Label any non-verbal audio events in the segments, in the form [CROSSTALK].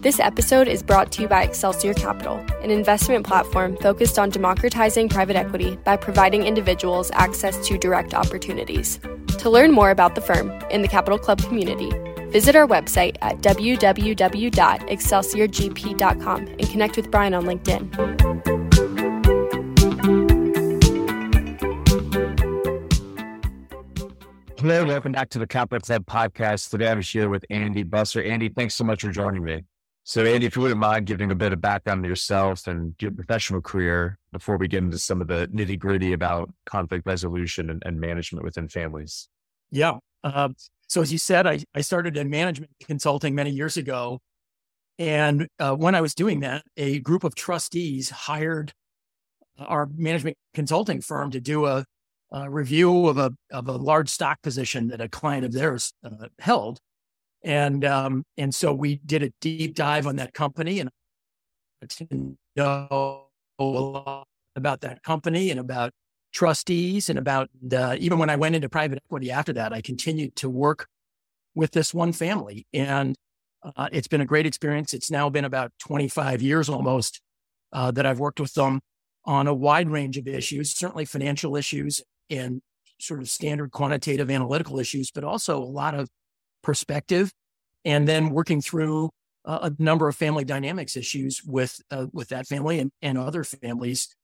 This episode is brought to you by Excelsior Capital, an investment platform focused on democratizing private equity by providing individuals access to direct opportunities. To learn more about the firm and the Capital Club community, visit our website at www.excelsiorgp.com and connect with Brian on LinkedIn. Hello, welcome back to the Capital Club podcast. Today I'm here with Andy Busser. Andy, thanks so much for joining me. So, Andy, if you wouldn't mind giving a bit of background on yourself and your professional career before we get into some of the nitty gritty about conflict resolution and, and, management within families. Yeah. Uh, so, as you said, I, I started in management consulting many years ago. And uh, when I was doing that, a group of trustees hired our management consulting firm to do a, a review of a, of a large stock position that a client of theirs uh, held and um, and so we did a deep dive on that company and to know a lot about that company and about trustees and about uh, even when I went into private equity after that, I continued to work with this one family, and uh, it's been a great experience. It's now been about 25 years almost uh, that I've worked with them on a wide range of issues, certainly financial issues and sort of standard quantitative analytical issues, but also a lot of perspective, and then working through uh, a number of family dynamics issues with uh, with that family and, and other families.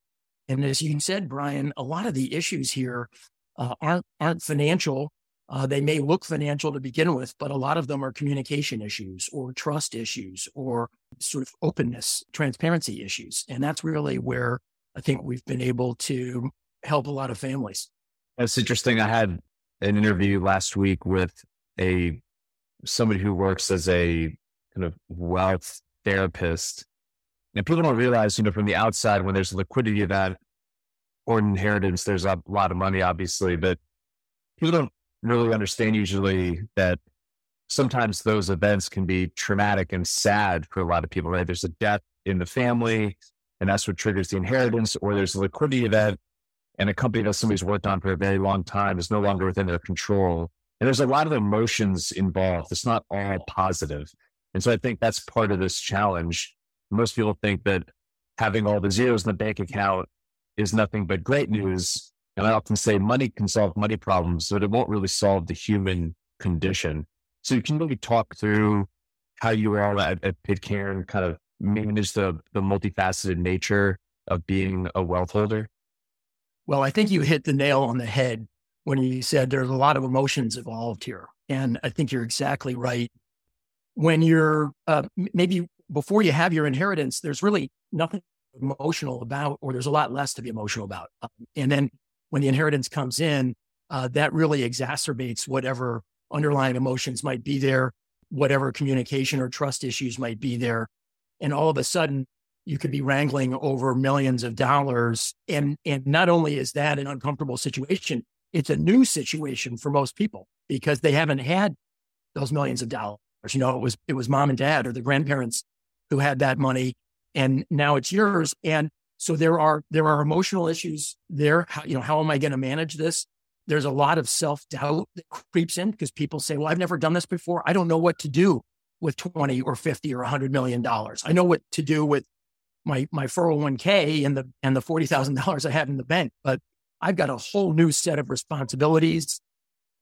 And as you said, Brian, a lot of the issues here uh, aren't aren't financial. Uh, they may look financial to begin with, but a lot of them are communication issues or trust issues or sort of openness, transparency issues. And that's really where I think we've been able to help a lot of families. That's interesting. I had an interview last week with a somebody who works as a kind of wealth therapist. And people don't realize, you know, from the outside, when there's a liquidity event or an inheritance, there's a lot of money, obviously, but people don't really understand usually that sometimes those events can be traumatic and sad for a lot of people, right? There's a death in the family, and that's what triggers the inheritance, or there's a liquidity event and a company that somebody's worked on for a very long time is no longer within their control. And there's a lot of emotions involved. It's not all positive. And so I think that's part of this challenge. Most people think that having all the zeros in the bank account is nothing but great news. And I often say money can solve money problems, but it won't really solve the human condition. So you can maybe talk through how you are at, at Pitcairn kind of manage the, the multifaceted nature of being a wealth holder? Well, I think you hit the nail on the head when you said there's a lot of emotions involved here. And I think you're exactly right. When you're uh, maybe before you have your inheritance, there's really nothing emotional about, or there's a lot less to be emotional about. Um, and then when the inheritance comes in, uh, that really exacerbates whatever underlying emotions might be there, whatever communication or trust issues might be there. And all of a sudden, you could be wrangling over millions of dollars. And, and not only is that an uncomfortable situation, it's a new situation for most people because they haven't had those millions of dollars. You know, it was, it was mom and dad or the grandparents who had that money and now it's yours. And so there are, there are emotional issues there. How, you know, how am I going to manage this? There's a lot of self doubt that creeps in because people say, well, I've never done this before. I don't know what to do with 20 or 50 or 100 million dollars. I know what to do with my my 401k and the and the $40,000 I have in the bank, but I've got a whole new set of responsibilities.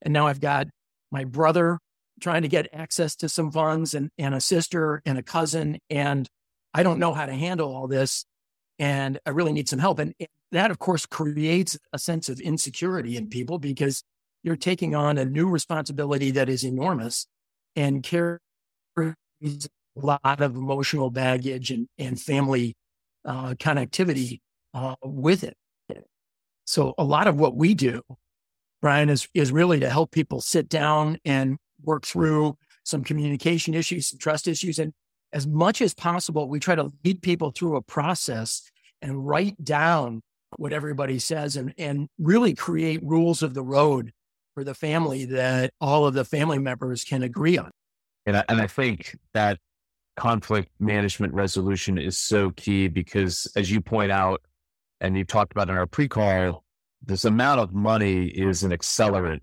And now I've got my brother trying to get access to some funds and, and a sister and a cousin. And I don't know how to handle all this. And I really need some help. And that, of course, creates a sense of insecurity in people because you're taking on a new responsibility that is enormous and carries a lot of emotional baggage and, and family uh, connectivity uh, with it. So a lot of what we do, Brian, is is really to help people sit down and work through some communication issues, some trust issues, and as much as possible, we try to lead people through a process and write down what everybody says and, and really create rules of the road for the family that all of the family members can agree on. And I, and I think that conflict management resolution is so key because, as you point out, and you've talked about in our pre call, this amount of money is an accelerant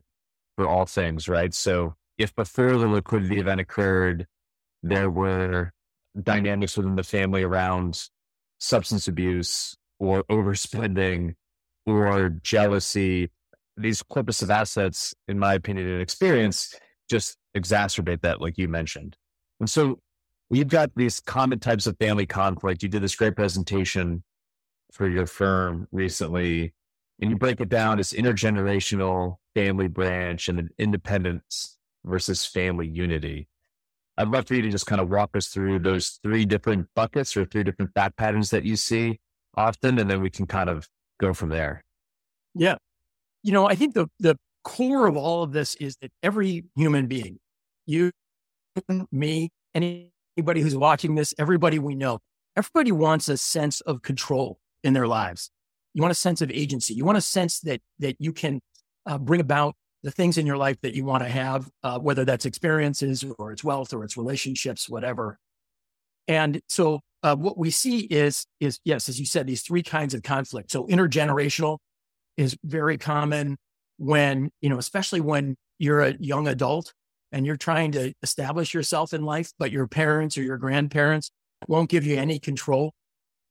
for all things, right? So, if before the liquidity event occurred, there were dynamics within the family around substance abuse or overspending or jealousy. These corpus of assets, in my opinion and experience, just exacerbate that, like you mentioned. And so we've got these common types of family conflict. You did this great presentation for your firm recently, and you break it down as intergenerational family branch and independence versus family unity. I'd love for you to just kind of walk us through those three different buckets or three different fact patterns that you see often, and then we can kind of go from there. Yeah. You know, I think the, the core of all of this is that every human being, you, me, anybody who's watching this, everybody we know, everybody wants a sense of control in their lives. You want a sense of agency. You want a sense that that you can uh, bring about the things in your life that you want to have, uh, whether that's experiences or it's wealth or it's relationships, whatever. And so uh, what we see is, is yes, as you said, these three kinds of conflict. So intergenerational is very common when, you know, especially when you're a young adult and you're trying to establish yourself in life, but your parents or your grandparents won't give you any control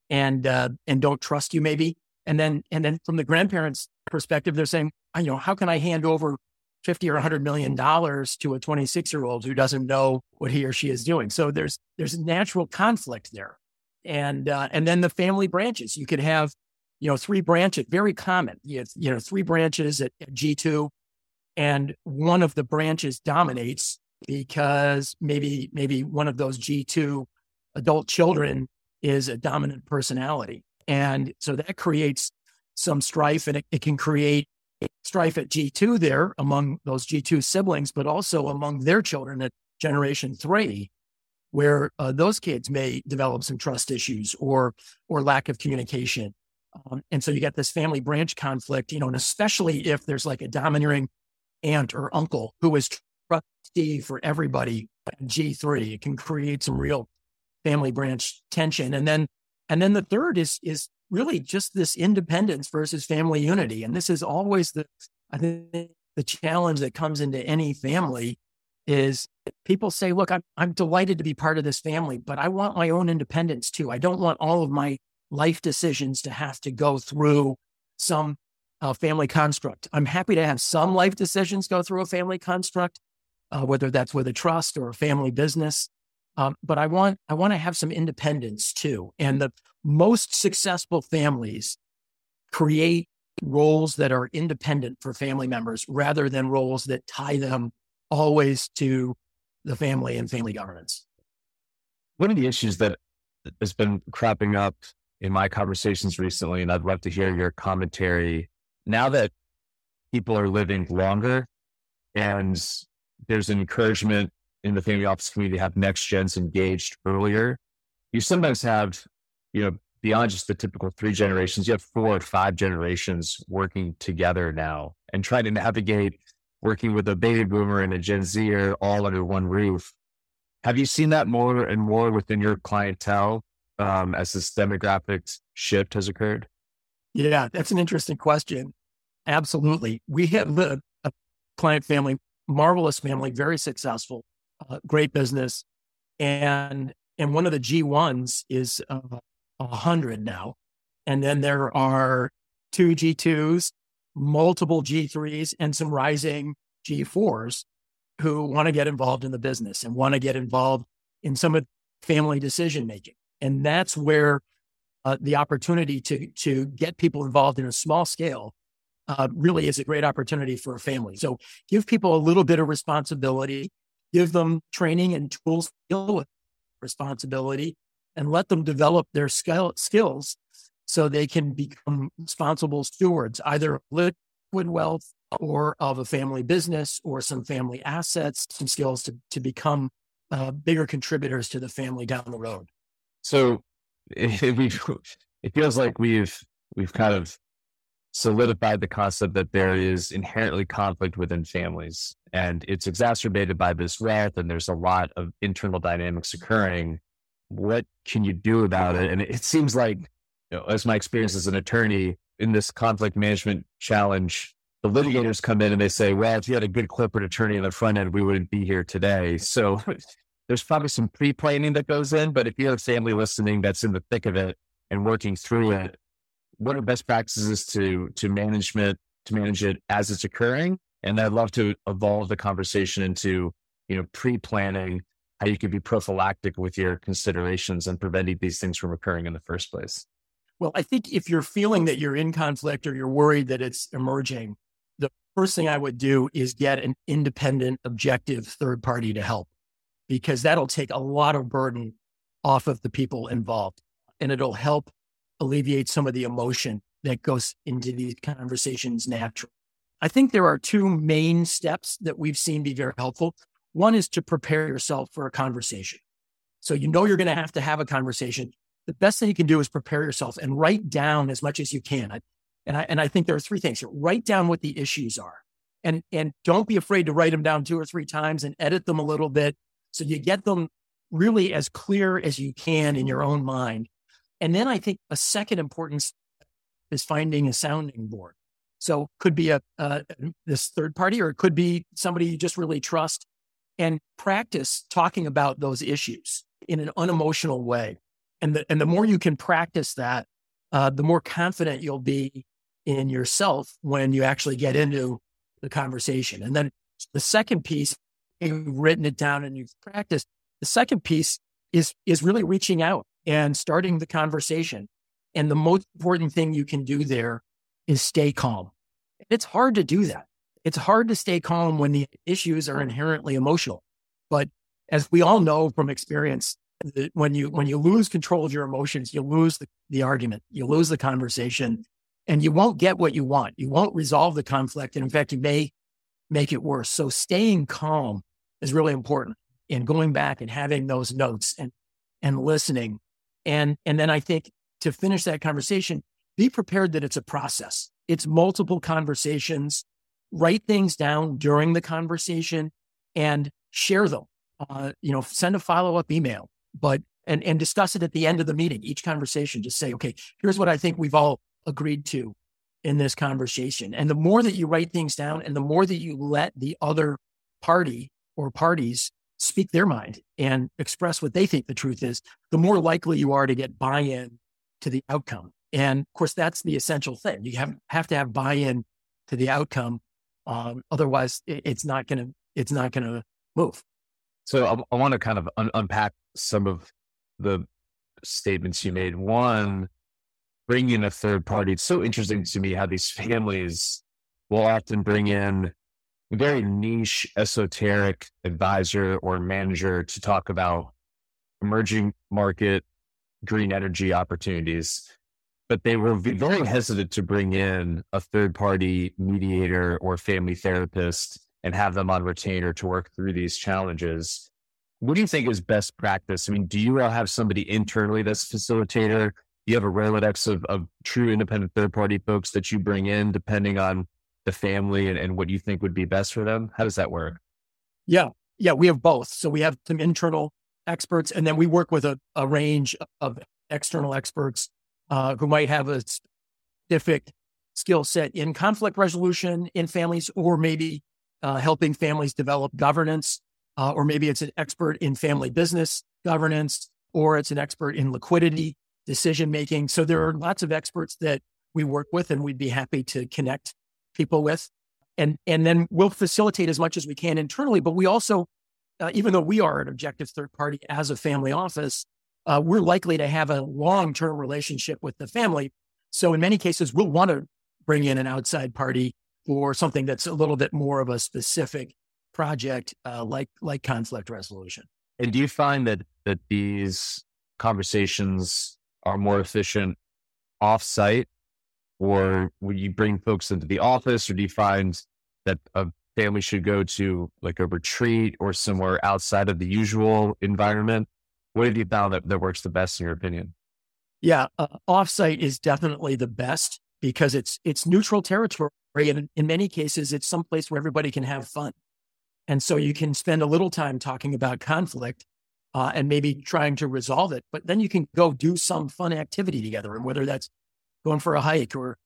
and, uh, and don't trust you maybe. And then, and then from the grandparents perspective, they're saying, you know, how can I hand over 50 or 100 million dollars to a 26 year old who doesn't know what he or she is doing? So there's, there's natural conflict there. And, uh, and then the family branches, you could have, you know, three branches, very common, you, have, you know, three branches at, at G2 and one of the branches dominates because maybe, maybe one of those G2 adult children is a dominant personality. And so that creates some strife and it, it can create strife at G2 there among those G2 siblings, but also among their children at generation three, where uh, those kids may develop some trust issues or, or lack of communication. Um, and so you get this family branch conflict, you know, and especially if there's like a domineering aunt or uncle who is trustee for everybody at G3, it can create some real family branch tension. And then, and then the third is, is really just this independence versus family unity. And this is always the, I think, the challenge that comes into any family is people say, look, I'm, I'm delighted to be part of this family, but I want my own independence too. I don't want all of my life decisions to have to go through some uh, family construct. I'm happy to have some life decisions go through a family construct, uh, whether that's with a trust or a family business. Um, but I want I want to have some independence too. And the most successful families create roles that are independent for family members rather than roles that tie them always to the family and family governance. One of the issues that has been cropping up in my conversations recently, and I'd love to hear your commentary now that people are living longer and there's an encouragement in the family office community have next gens engaged earlier, you sometimes have, you know, beyond just the typical three generations, you have four or five generations working together now and trying to navigate working with a baby boomer and a Gen Zer all under one roof. Have you seen that more and more within your clientele um, as this demographic shift has occurred? Yeah, that's an interesting question. Absolutely. We have a, a client family, marvelous family, very successful, uh, great business. And and one of the G1s is uh, 100 now. And then there are two G2s, multiple G3s, and some rising G4s who want to get involved in the business and want to get involved in some of family decision making. And that's where uh, the opportunity to, to get people involved in a small scale uh, really is a great opportunity for a family. So give people a little bit of responsibility, give them training and tools to deal with responsibility, and let them develop their skill, skills so they can become responsible stewards, either liquid wealth or of a family business or some family assets, some skills to, to become uh, bigger contributors to the family down the road. So it, [LAUGHS] it feels like we've we've kind of solidified the concept that there is inherently conflict within families and it's exacerbated by this wrath and there's a lot of internal dynamics occurring what can you do about it? And it seems like, you know, as my experience as an attorney in this conflict management challenge, the litigators come in and they say, well, if you had a good corporate attorney on the front end, we wouldn't be here today. So there's probably some pre planning that goes in. But if you have family listening that's in the thick of it and working through it, what are best practices to, to management, to manage it as it's occurring? And I'd love to evolve the conversation into, you know, pre planning how you could be prophylactic with your considerations and preventing these things from occurring in the first place. Well, I think if you're feeling that you're in conflict or you're worried that it's emerging, the first thing I would do is get an independent, objective third party to help because that'll take a lot of burden off of the people involved and it'll help alleviate some of the emotion that goes into these conversations naturally. I think there are two main steps that we've seen be very helpful. One is to prepare yourself for a conversation. So you know you're going to have to have a conversation. The best thing you can do is prepare yourself and write down as much as you can. and I and I think there are three things here. Write down what the issues are. And and don't be afraid to write them down two or three times and edit them a little bit so you get them really as clear as you can in your own mind. And then I think a second importance is finding a sounding board. So could be a uh, this third party, or it could be somebody you just really trust and practice talking about those issues in an unemotional way. And the, and the more you can practice that, uh, the more confident you'll be in yourself when you actually get into the conversation. And then the second piece, you've written it down and you've practiced. The second piece is, is really reaching out and starting the conversation. And the most important thing you can do there is stay calm. It's hard to do that it's hard to stay calm when the issues are inherently emotional. But as we all know from experience, when you when you lose control of your emotions, you lose the, the argument, you lose the conversation, and you won't get what you want. You won't resolve the conflict. And in fact, you may make it worse. So staying calm is really important in going back and having those notes and and listening. And and then I think to finish that conversation, be prepared that it's a process. It's multiple conversations write things down during the conversation and share them. Uh, you know, send a follow up email, but and and discuss it at the end of the meeting. Each conversation, just say, okay, here's what I think we've all agreed to in this conversation. And the more that you write things down, and the more that you let the other party or parties speak their mind and express what they think the truth is, the more likely you are to get buy in to the outcome. And of course, that's the essential thing. You have, have to have buy-in to the outcome. Um, otherwise it, it's not going to, it's not going to move. So I, I want to kind of un- unpack some of the statements you made. One, bringing in a third party. It's so interesting to me how these families will often bring in very niche, esoteric advisor or manager to talk about emerging market green energy opportunities. But they were very hesitant to bring in a third party mediator or family therapist and have them on retainer to work through these challenges. What do you think is best practice? I mean, do you have somebody internally that's facilitator? You have a Rolodex of, of true independent third party folks that you bring in depending on the family and, and what you think would be best for them? How does that work? Yeah. Yeah. We have both. So we have some internal experts and then we work with a, a range of external experts uh, who might have a specific skill set in conflict resolution in families or maybe uh, helping families develop governance uh, or maybe it's an expert in family business governance, or it's an expert in liquidity decision making. So there are lots of experts that we work with, and we'd be happy to connect people with. And, and then we'll facilitate as much as we can internally, but we also, uh, even though we are an objective third party as a family office, uh, we're likely to have a long term relationship with the family. So in many cases, we'll want to bring in an outside party for something that's a little bit more of a specific project uh, like like conflict resolution. And do you find that that these conversations are more efficient offsite, or would you bring folks into the office, or do you find that a family should go to like a retreat or somewhere outside of the usual environment? What have you found that, that works the best in your opinion? Yeah, uh, offsite is definitely the best because it's it's neutral territory, and in many cases, it's someplace where everybody can have fun. And so you can spend a little time talking about conflict uh, and maybe trying to resolve it, but then you can go do some fun activity together. And whether that's going for a hike or,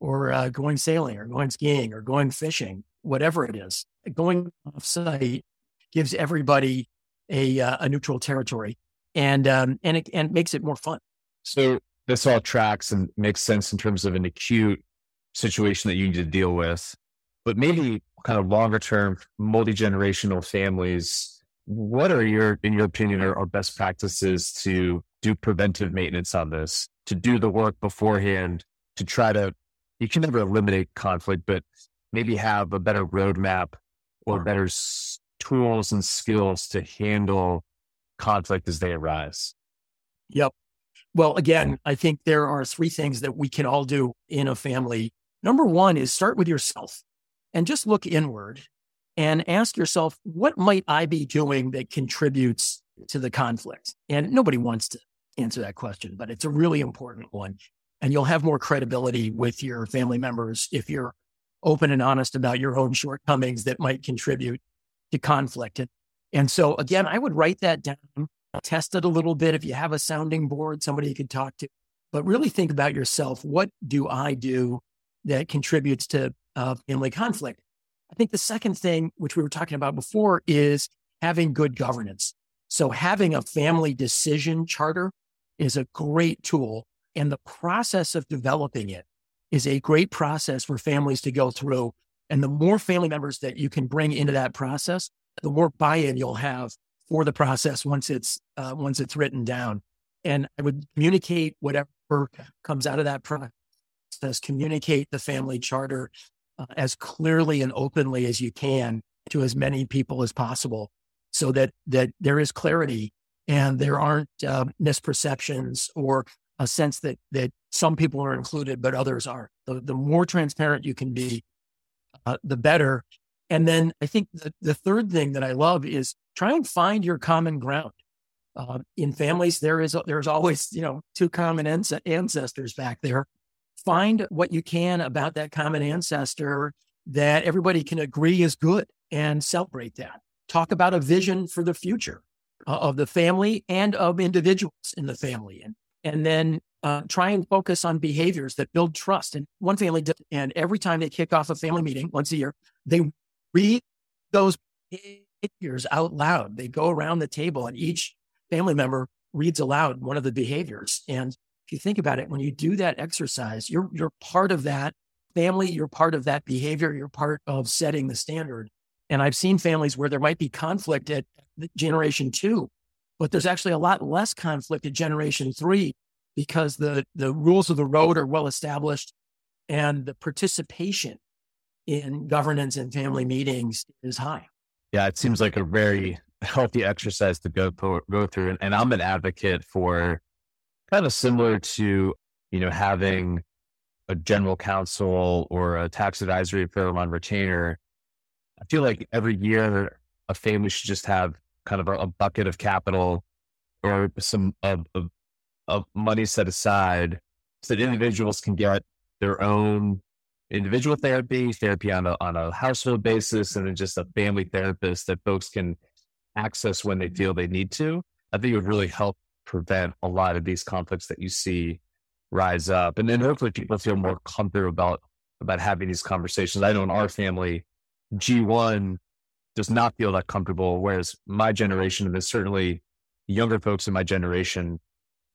or uh, going sailing or going skiing or going fishing, whatever it is, going off site gives everybody a, uh, a neutral territory and, um, and it and makes it more fun. So this all tracks and makes sense in terms of an acute situation that you need to deal with, but maybe kind of longer term, multi generational families, what are your, in your opinion, are, are best practices to do preventive maintenance on this, to do the work beforehand, to try to, you can never eliminate conflict, but maybe have a better roadmap or better s- tools and skills to handle conflict as they arise? Yep. Well, again, I think there are three things that we can all do in a family. Number one is start with yourself and just look inward and ask yourself, what might I be doing that contributes to the conflict? And nobody wants to answer that question, but it's a really important one. And you'll have more credibility with your family members if you're open and honest about your own shortcomings that might contribute to conflict. And, so, again, I would write that down, test it a little bit. If you have a sounding board, somebody you can talk to, but really think about yourself. What do I do that contributes to uh, family conflict. I think the second thing, which we were talking about before, is having good governance. So having a family decision charter is a great tool. And the process of developing it is a great process for families to go through. And the more family members that you can bring into that process, the more buy-in you'll have for the process once it's uh, once it's written down. And I would communicate whatever comes out of that process. Communicate the family charter uh, as clearly and openly as you can to as many people as possible so that that there is clarity and there aren't uh, misperceptions or a sense that that some people are included but others are the, the more transparent you can be uh, the better. And then i think the, the third thing that i love is try and find your common ground. Uh, in families there is there's always you know two common ancestors back there. Find what you can about that common ancestor that everybody can agree is good and celebrate that. Talk about a vision for the future uh, of the family and of individuals in the family. And, and then uh, try and focus on behaviors that build trust. And one family did, and every time they kick off a family meeting once a year, they read those behaviors out loud. They go around the table and each family member reads aloud one of the behaviors. And if you think about it, when you do that exercise, you're you're part of that family, you're part of that behavior, you're part of setting the standard. And I've seen families where there might be conflict at generation two, but there's actually a lot less conflict at generation three because the the rules of the road are well established and the participation in governance and family meetings is high. Yeah, it seems like a very healthy exercise to go go through, and, and I'm an advocate for kind of similar to you know having a general counsel or a tax advisory firm on retainer. I feel like every year a family should just have kind of a, a bucket of capital or some of, of, of money set aside so that individuals can get their own individual therapy, therapy on a, on a household basis, and then just a family therapist that folks can access when they feel they need to. I think it would really help prevent a lot of these conflicts that you see rise up. And then hopefully people feel more comfortable about, about having these conversations. I know in our family, G1 does not feel that comfortable, whereas my generation, and certainly younger folks in my generation,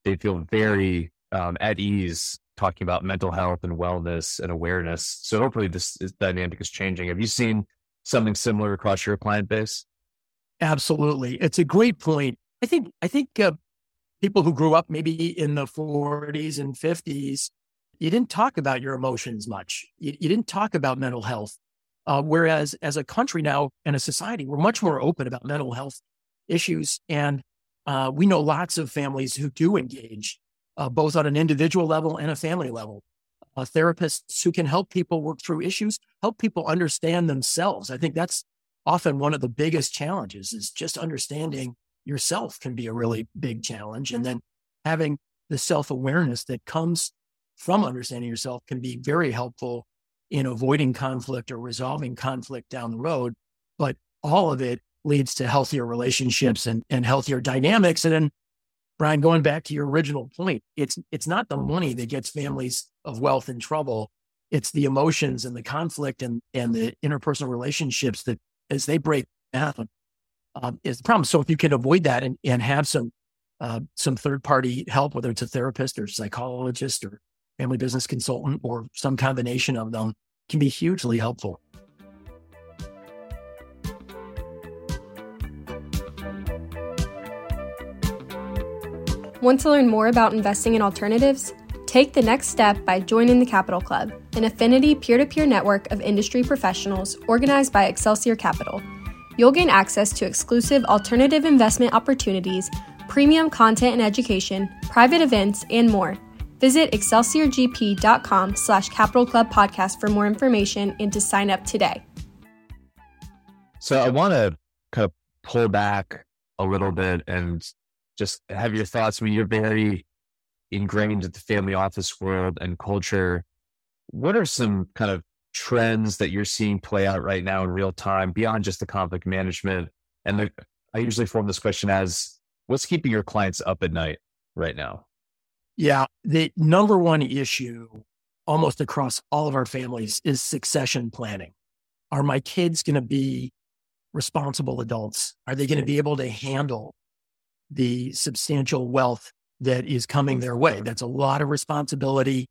they feel very um, at ease talking about mental health and wellness and awareness. So hopefully this, this dynamic is changing. Have you seen something similar across your client base? Absolutely. It's a great point. I think, I think uh, people who grew up maybe in the 40s and 50s, you didn't talk about your emotions much. You, you didn't talk about mental health. Uh, whereas as a country now and a society, we're much more open about mental health issues. And uh, we know lots of families who do engage uh, both on an individual level and a family level. Uh, therapists who can help people work through issues, help people understand themselves. I think that's often one of the biggest challenges is just understanding yourself can be a really big challenge. And then having the self awareness that comes from understanding yourself can be very helpful in avoiding conflict or resolving conflict down the road. But all of it leads to healthier relationships and, and healthier dynamics. And then Brian, going back to your original point, it's it's not the money that gets families of wealth in trouble. It's the emotions and the conflict and and the interpersonal relationships that as they break down um, is the problem. So if you can avoid that and, and have some uh, some third party help, whether it's a therapist or psychologist or family business consultant or some combination of them, can be hugely helpful. Want to learn more about investing in alternatives? Take the next step by joining the Capital Club, an affinity peer to peer network of industry professionals organized by Excelsior Capital. You'll gain access to exclusive alternative investment opportunities, premium content and education, private events, and more. Visit excelsiorgp.com slash capital club podcast for more information and to sign up today. So I want to kind of pull back a little bit and just have your thoughts. I mean, you're very ingrained in the family office world and culture. What are some kind of trends that you're seeing play out right now in real time beyond just the conflict management? And the, I usually form this question as what's keeping your clients up at night right now? Yeah. The number one issue almost across all of our families is succession planning. Are my kids going to be responsible adults? Are they going to be able to handle the substantial wealth that is coming their way. That's a lot of responsibility.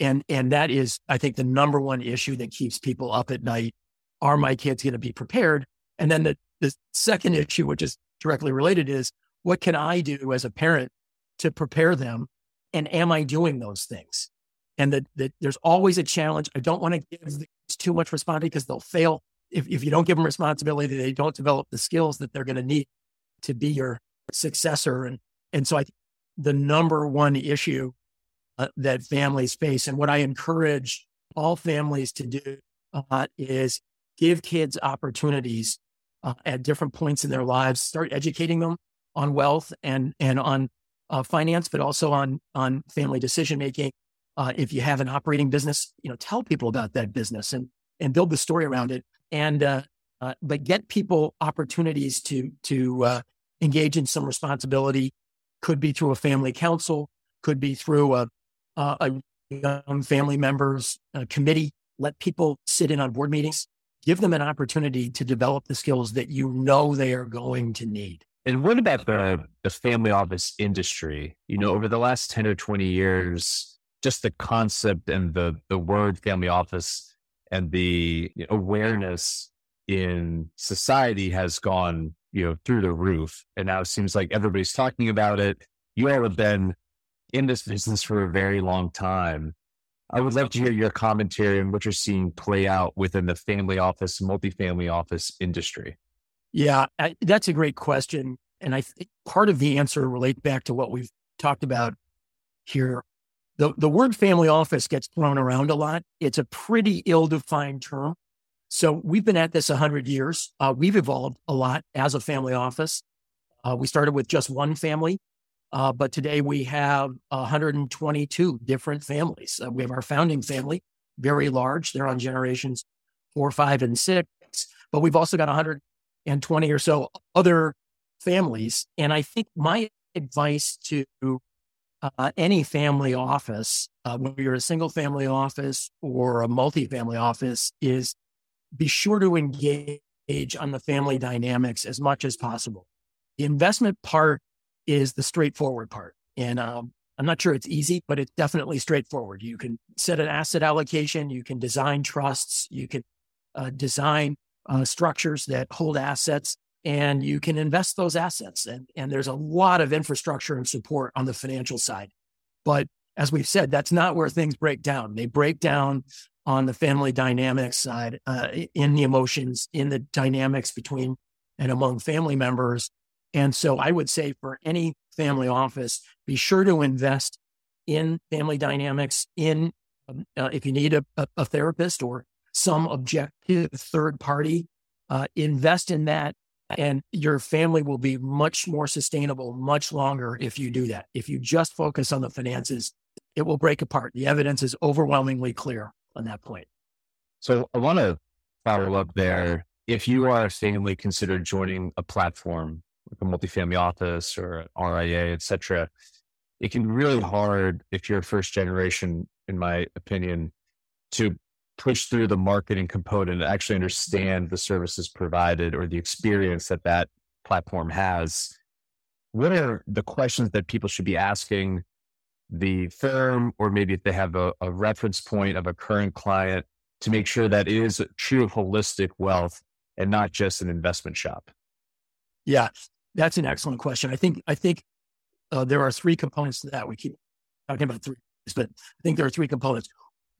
And, and that is, I think, the number one issue that keeps people up at night. Are my kids going to be prepared? And then the, the second issue, which is directly related, is what can I do as a parent to prepare them? And am I doing those things? And that the, there's always a challenge. I don't want to give too much responsibility because they'll fail. If, if you don't give them responsibility, they don't develop the skills that they're going to need to be your successor. And, and so I, the number one issue uh, that families face and what I encourage all families to do uh, is give kids opportunities uh, at different points in their lives, start educating them on wealth and, and on uh, finance, but also on, on family decision making. Uh, if you have an operating business, you know, tell people about that business and, and build the story around it. And, uh, but get people opportunities to, to, engage in some responsibility. Could be through a family council, could be through a, a, a young family members uh, committee. Let people sit in on board meetings. Give them an opportunity to develop the skills that you know they are going to need. And what about the, the family office industry? You know, over the last 10 or 20 years, just the concept and the, the word family office and the awareness in society has gone, you know, through the roof. And now it seems like everybody's talking about it. You all have been in this business for a very long time. I would love to hear your commentary on what you're seeing play out within the family office, multifamily office industry. Yeah, that's a great question. And I think part of the answer relates back to what we've talked about here. The, the word family office gets thrown around a lot. It's a pretty ill defined term. So we've been at this 100 years. Uh, we've evolved a lot as a family office. Uh, we started with just one family, uh, but today we have 122 different families. Uh, we have our founding family, very large. They're on generations four, five, and six. But we've also got 120 or so other families. And I think my advice to uh, any family office, uh, whether you're a single family office or a multi-family office, is be sure to engage on the family dynamics as much as possible. The investment part is the straightforward part. And um, I'm not sure it's easy, but it's definitely straightforward. You can set an asset allocation, you can design trusts, you can uh, design uh, structures that hold assets, and you can invest those assets. And, and there's a lot of infrastructure and support on the financial side. But as we've said, that's not where things break down. They break down on the family dynamics side, uh, in the emotions, in the dynamics between and among family members. And so I would say for any family office, be sure to invest in family dynamics, in um, uh, if you need a, a, a, therapist or some objective third party, uh, invest in that. And your family will be much more sustainable, much longer if you do that. If you just focus on the finances, it will break apart. The evidence is overwhelmingly clear on that point. So I want to follow up there. If you are a family considered joining a platform like a multifamily office or an RIA, etc. it can be really hard if you're first generation, in my opinion, to push through the marketing component and actually understand the services provided or the experience that that platform has. What are the questions that people should be asking the firm, or maybe if they have a, a reference point of a current client to make sure that it is true holistic wealth and not just an investment shop? Yeah, that's an excellent question. I think I think uh, there are three components to that. We keep talking about three, but I think there are three components.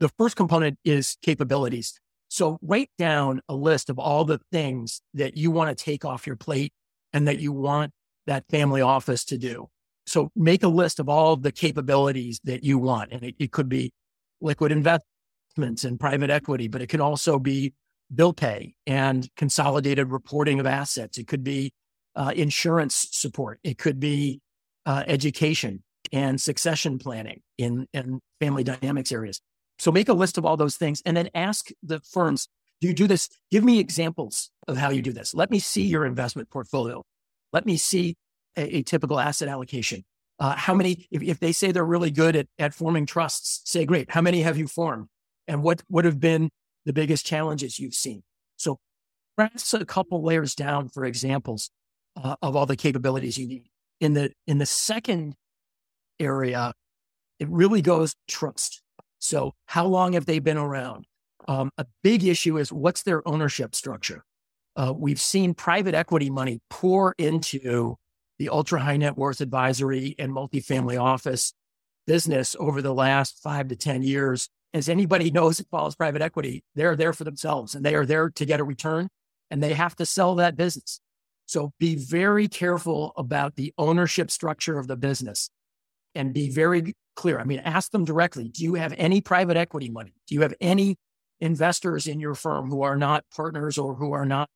The first component is capabilities. So write down a list of all the things that you want to take off your plate and that you want that family office to do. So make a list of all of the capabilities that you want. And it, it could be liquid investments and private equity, but it could also be bill pay and consolidated reporting of assets. It could be uh, insurance support. It could be uh, education and succession planning in, in family dynamics areas. So make a list of all those things and then ask the firms, do you do this? Give me examples of how you do this. Let me see your investment portfolio. Let me see a, a typical asset allocation. Uh, how many, if, if they say they're really good at, at forming trusts, say, great, how many have you formed? And what would have been the biggest challenges you've seen? So press a couple layers down for examples uh, of all the capabilities you need. In the in the second area, it really goes trust. So how long have they been around? Um, a big issue is what's their ownership structure. Uh, we've seen private equity money pour into the ultra high net worth advisory and multifamily office business over the last five to 10 years. As anybody [LAUGHS] knows that follows private equity, they're there for themselves and they are there to get a return and they have to sell that business. So be very careful about the ownership structure of the business and be very clear. I mean, ask them directly Do you have any private equity money? Do you have any investors in your firm who are not partners or who are not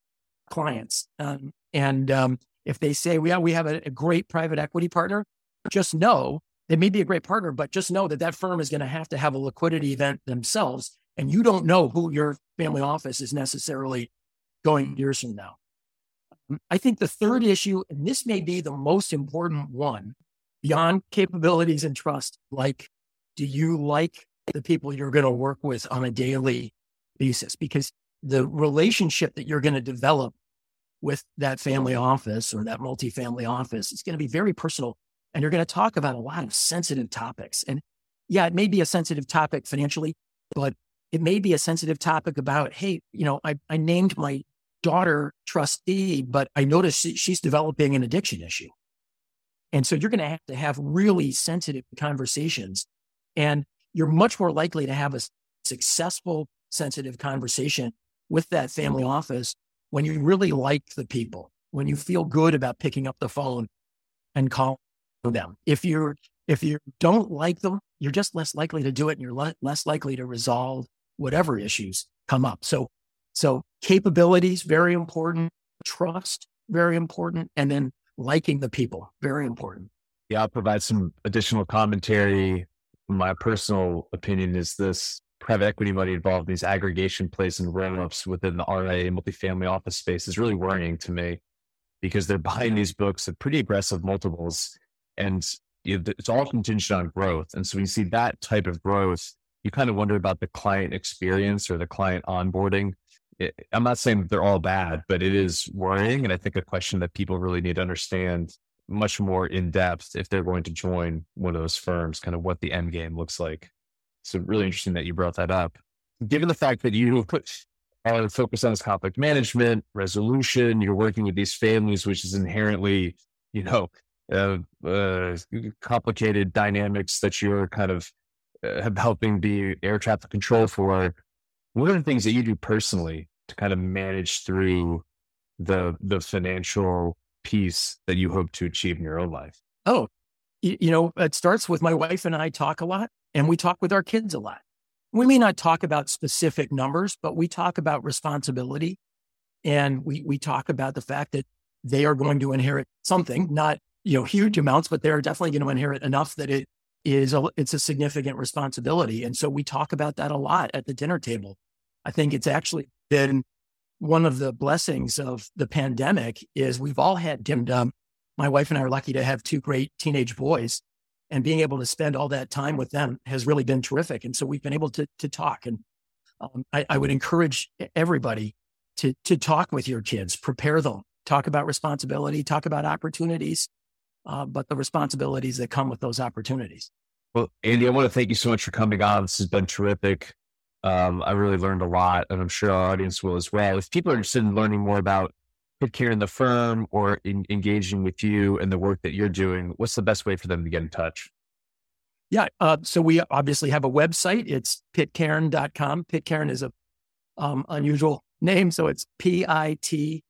clients? Um, and um, if they say, yeah, we have a, a great private equity partner, just know they may be a great partner, but just know that that firm is going to have to have a liquidity event themselves. And you don't know who your family office is necessarily going years from now. I think the third issue, and this may be the most important one beyond capabilities and trust, like, do you like the people you're going to work with on a daily basis? Because the relationship that you're going to develop with that family office or that multifamily office. It's going to be very personal. And you're going to talk about a lot of sensitive topics. And yeah, it may be a sensitive topic financially, but it may be a sensitive topic about, hey, you know, I, I named my daughter trustee, but I noticed she's developing an addiction issue. And so you're going to have to have really sensitive conversations. And you're much more likely to have a successful, sensitive conversation with that family office when you really like the people, when you feel good about picking up the phone and calling them. If you're if you don't like them, you're just less likely to do it and you're le- less likely to resolve whatever issues come up. So so capabilities very important, trust very important, and then liking the people very important. Yeah, I'll provide some additional commentary. My personal opinion is this private equity money involved in these aggregation plays and roll ups within the RIA multifamily office space is really worrying to me because they're buying these books at pretty aggressive multiples and it's all contingent on growth. And so when you see that type of growth, you kind of wonder about the client experience or the client onboarding. It, I'm not saying that they're all bad, but it is worrying. And I think a question that people really need to understand much more in depth if they're going to join one of those firms, kind of what the end game looks like. So really interesting that you brought that up. Given the fact that you put [LAUGHS] are focused on this conflict management, resolution, you're working with these families, which is inherently, you know, uh, uh, complicated dynamics that you're kind of uh, [LAUGHS] helping be air traffic control for. What are the things that you do personally to kind of manage through the the financial piece that you hope to achieve in your own life? Oh, you, you know, it starts with my wife and I talk a lot and we talk with our kids a lot. We may not talk about specific numbers, but we talk about responsibility. And we, we talk about the fact that they are going to inherit something, not, you know, huge amounts, but they're definitely going to inherit enough that it is a, it's a significant responsibility. And so we talk about that a lot at the dinner table. I think it's actually been one of the blessings of the pandemic is we've all had dim up. My wife and I are lucky to have two great teenage boys and being able to spend all that time with them has really been terrific. And so we've been able to to talk. And um, I, I, would encourage everybody to to talk with your kids, prepare them, talk about responsibility, talk about opportunities, uh, but the responsibilities that come with those opportunities. Well, Andy, I want to thank you so much for coming on. This has been terrific. Um, I really learned a lot, and I'm sure our audience will as well. If people are interested in learning more about Pitcairn the firm or in, engaging with you and the work that you're doing, what's the best way for them to get in touch? Yeah. Uh, so we obviously have a website. It's pitcairn.com. Pitcairn is a um, unusual name. So it's P I T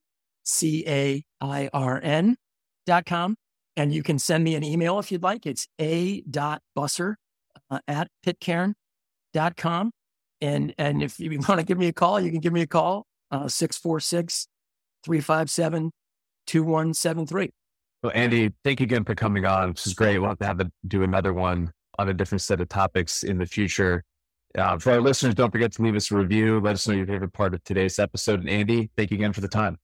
C A I R N dot com. And you can send me an email if you'd like. It's a dot busser uh, at pitcairn.com. And, and if you [LAUGHS] want to give me a call, you can give me a call, uh, 646 357 2173. Well, Andy, thank you again for coming on. This is great. We'll have to have to do another one on a different set of topics in the future. Uh, for our listeners, don't forget to leave us a review. Let us know your favorite part of today's episode. And Andy, thank you again for the time.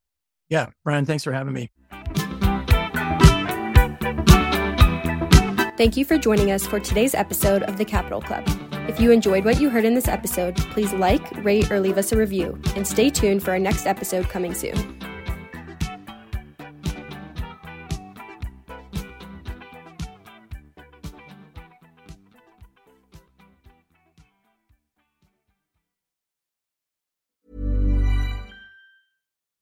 Yeah, Brian, thanks for having me. Thank you for joining us for today's episode of the Capital Club. If you enjoyed what you heard in this episode, please like, rate, or leave us a review, and stay tuned for our next episode coming soon.